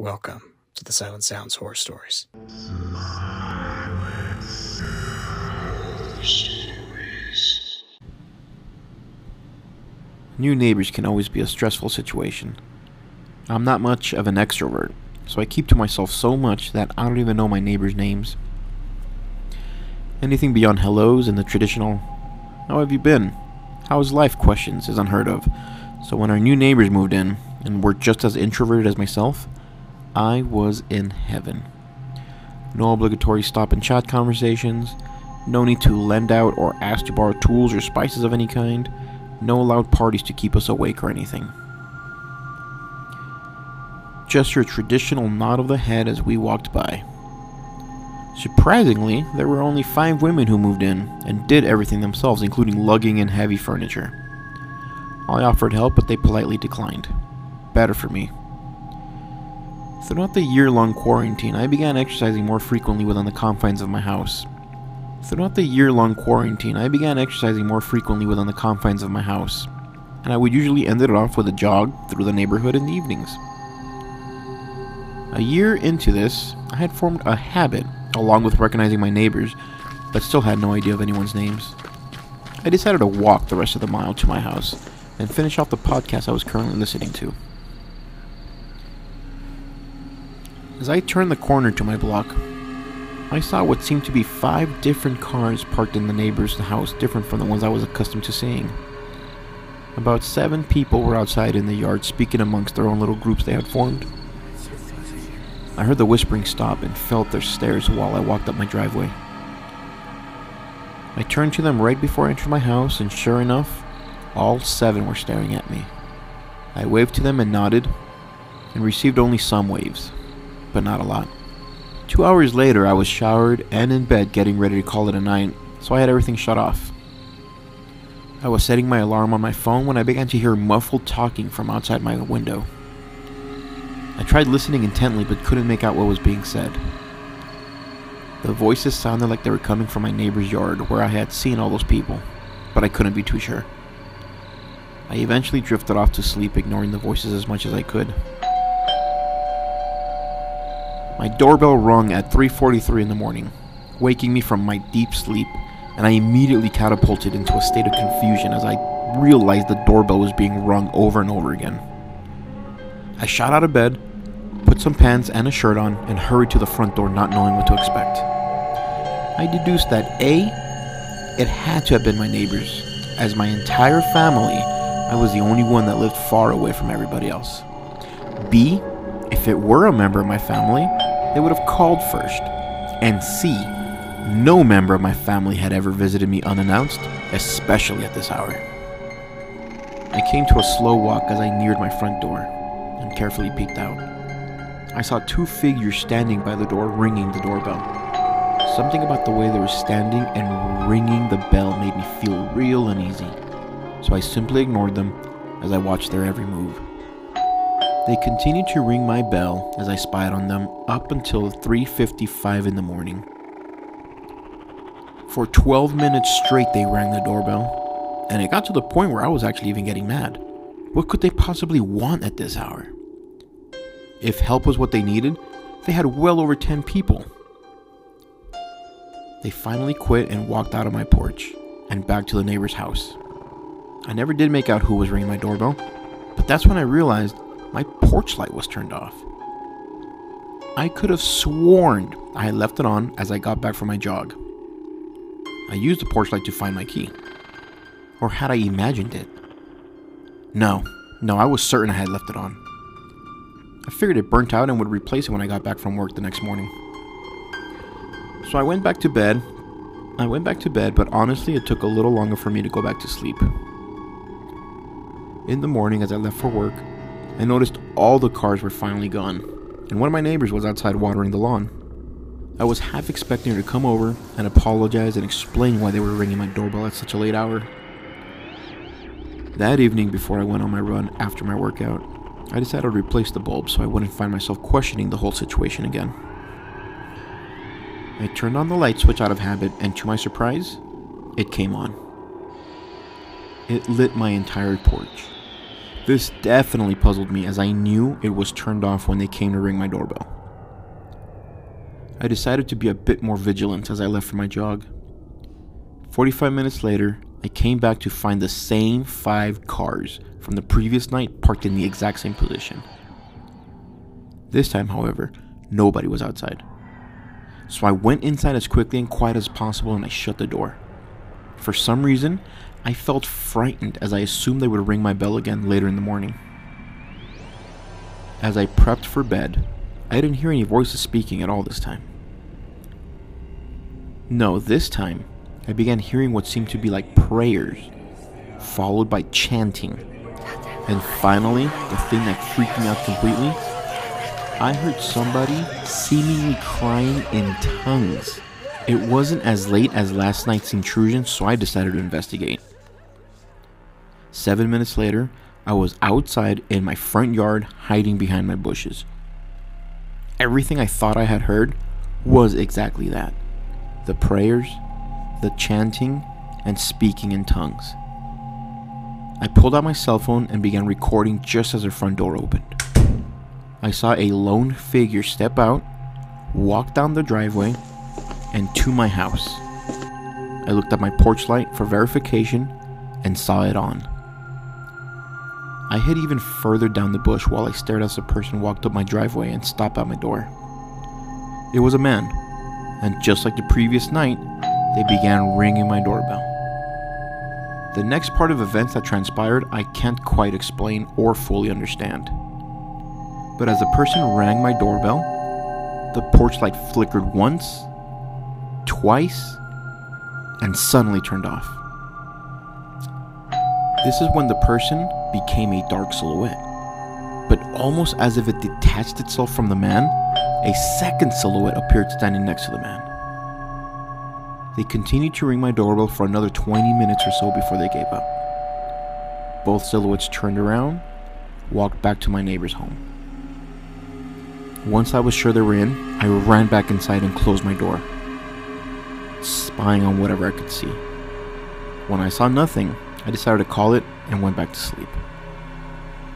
Welcome to the Silent Sounds Horror Stories. New neighbors can always be a stressful situation. I'm not much of an extrovert, so I keep to myself so much that I don't even know my neighbors' names. Anything beyond hellos and the traditional, How have you been? How's life questions is unheard of. So when our new neighbors moved in, and were just as introverted as myself, I was in heaven. No obligatory stop and chat conversations, no need to lend out or ask to borrow tools or spices of any kind, no loud parties to keep us awake or anything. Just your traditional nod of the head as we walked by. Surprisingly, there were only five women who moved in and did everything themselves, including lugging in heavy furniture. I offered help, but they politely declined. Better for me. Throughout the year long quarantine, I began exercising more frequently within the confines of my house. Throughout the year long quarantine, I began exercising more frequently within the confines of my house, and I would usually end it off with a jog through the neighborhood in the evenings. A year into this, I had formed a habit, along with recognizing my neighbors, but still had no idea of anyone's names. I decided to walk the rest of the mile to my house and finish off the podcast I was currently listening to. As I turned the corner to my block, I saw what seemed to be five different cars parked in the neighbor's house, different from the ones I was accustomed to seeing. About seven people were outside in the yard speaking amongst their own little groups they had formed. I heard the whispering stop and felt their stares while I walked up my driveway. I turned to them right before I entered my house, and sure enough, all seven were staring at me. I waved to them and nodded, and received only some waves, but not a lot. Two hours later, I was showered and in bed getting ready to call it a night, so I had everything shut off. I was setting my alarm on my phone when I began to hear muffled talking from outside my window. I tried listening intently but couldn't make out what was being said. The voices sounded like they were coming from my neighbor's yard where I had seen all those people, but I couldn't be too sure. I eventually drifted off to sleep, ignoring the voices as much as I could. My doorbell rung at 3:43 in the morning, waking me from my deep sleep, and I immediately catapulted into a state of confusion as I realized the doorbell was being rung over and over again. I shot out of bed, put some pants and a shirt on, and hurried to the front door, not knowing what to expect. I deduced that A, it had to have been my neighbors, as my entire family, I was the only one that lived far away from everybody else. B, if it were a member of my family, they would have called first. And C, no member of my family had ever visited me unannounced, especially at this hour. I came to a slow walk as I neared my front door and carefully peeked out. I saw two figures standing by the door ringing the doorbell. Something about the way they were standing and ringing the bell made me feel real uneasy, so I simply ignored them as I watched their every move. They continued to ring my bell as I spied on them up until 3:55 in the morning. For 12 minutes straight they rang the doorbell, and it got to the point where I was actually even getting mad. What could they possibly want at this hour? If help was what they needed, they had well over 10 people. They finally quit and walked out of my porch and back to the neighbor's house. I never did make out who was ringing my doorbell, but that's when I realized my porch light was turned off. I could have sworn I had left it on as I got back from my jog. I used the porch light to find my key. Or had I imagined it? No, no, I was certain I had left it on. I figured it burnt out and would replace it when I got back from work the next morning. So I went back to bed. I went back to bed, but honestly, it took a little longer for me to go back to sleep. In the morning, as I left for work, I noticed all the cars were finally gone, and one of my neighbors was outside watering the lawn. I was half expecting her to come over and apologize and explain why they were ringing my doorbell at such a late hour. That evening, before I went on my run after my workout, I decided to replace the bulb so I wouldn't find myself questioning the whole situation again. I turned on the light switch out of habit, and to my surprise, it came on. It lit my entire porch. This definitely puzzled me as I knew it was turned off when they came to ring my doorbell. I decided to be a bit more vigilant as I left for my jog. 45 minutes later, I came back to find the same five cars from the previous night parked in the exact same position. This time, however, nobody was outside. So I went inside as quickly and quiet as possible and I shut the door. For some reason, I felt frightened as I assumed they would ring my bell again later in the morning. As I prepped for bed, I didn't hear any voices speaking at all this time. No, this time, I began hearing what seemed to be like prayers, followed by chanting. And finally, the thing that freaked me out completely I heard somebody seemingly crying in tongues. It wasn't as late as last night's intrusion, so I decided to investigate. Seven minutes later, I was outside in my front yard hiding behind my bushes. Everything I thought I had heard was exactly that the prayers, the chanting, and speaking in tongues. I pulled out my cell phone and began recording just as the front door opened. I saw a lone figure step out, walk down the driveway, and to my house. I looked at my porch light for verification and saw it on. I hid even further down the bush while I stared as a person walked up my driveway and stopped at my door. It was a man, and just like the previous night, they began ringing my doorbell. The next part of events that transpired, I can't quite explain or fully understand. But as the person rang my doorbell, the porch light flickered once, twice, and suddenly turned off. This is when the person became a dark silhouette. But almost as if it detached itself from the man, a second silhouette appeared standing next to the man. They continued to ring my doorbell for another 20 minutes or so before they gave up. Both silhouettes turned around, walked back to my neighbor's home. Once I was sure they were in, I ran back inside and closed my door, spying on whatever I could see. When I saw nothing, I decided to call it and went back to sleep.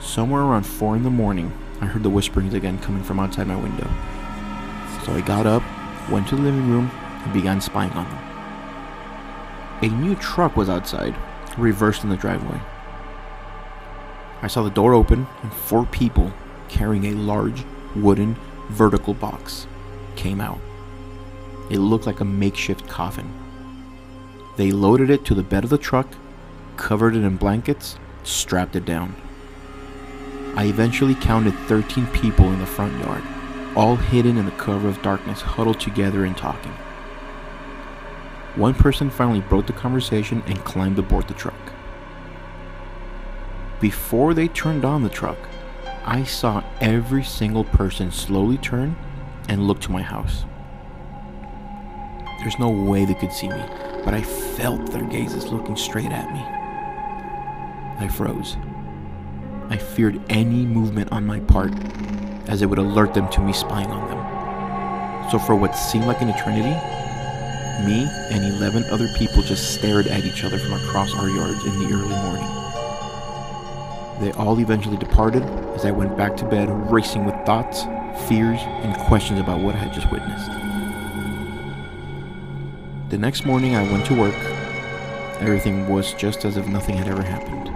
Somewhere around 4 in the morning, I heard the whisperings again coming from outside my window. So I got up, went to the living room, and began spying on them. A new truck was outside, reversed in the driveway. I saw the door open and four people carrying a large wooden vertical box came out. It looked like a makeshift coffin. They loaded it to the bed of the truck, covered it in blankets, strapped it down. I eventually counted 13 people in the front yard, all hidden in the cover of darkness, huddled together and talking. One person finally broke the conversation and climbed aboard the truck. Before they turned on the truck, I saw every single person slowly turn and look to my house. There's no way they could see me, but I felt their gazes looking straight at me. I froze. I feared any movement on my part, as it would alert them to me spying on them. So, for what seemed like an eternity, me and 11 other people just stared at each other from across our yards in the early morning. They all eventually departed as I went back to bed, racing with thoughts, fears, and questions about what I had just witnessed. The next morning, I went to work. Everything was just as if nothing had ever happened.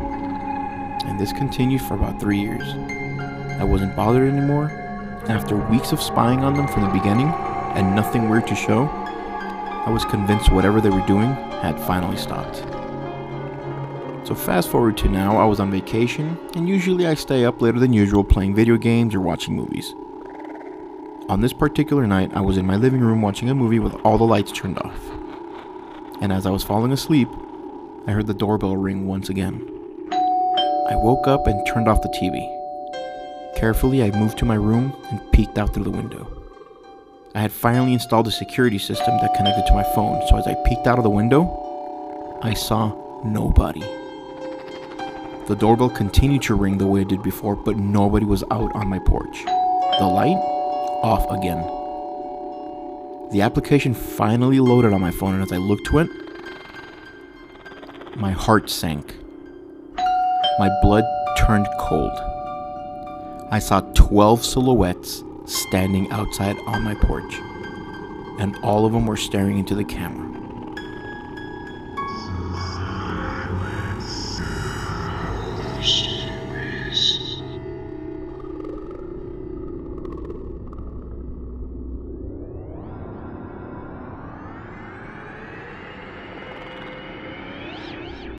And this continued for about three years. I wasn't bothered anymore. After weeks of spying on them from the beginning and nothing weird to show, I was convinced whatever they were doing had finally stopped. So fast forward to now, I was on vacation, and usually I stay up later than usual playing video games or watching movies. On this particular night, I was in my living room watching a movie with all the lights turned off. And as I was falling asleep, I heard the doorbell ring once again. I woke up and turned off the TV. Carefully, I moved to my room and peeked out through the window. I had finally installed a security system that connected to my phone, so as I peeked out of the window, I saw nobody. The doorbell continued to ring the way it did before, but nobody was out on my porch. The light? Off again. The application finally loaded on my phone, and as I looked to it, my heart sank. My blood turned cold. I saw 12 silhouettes standing outside on my porch, and all of them were staring into the camera.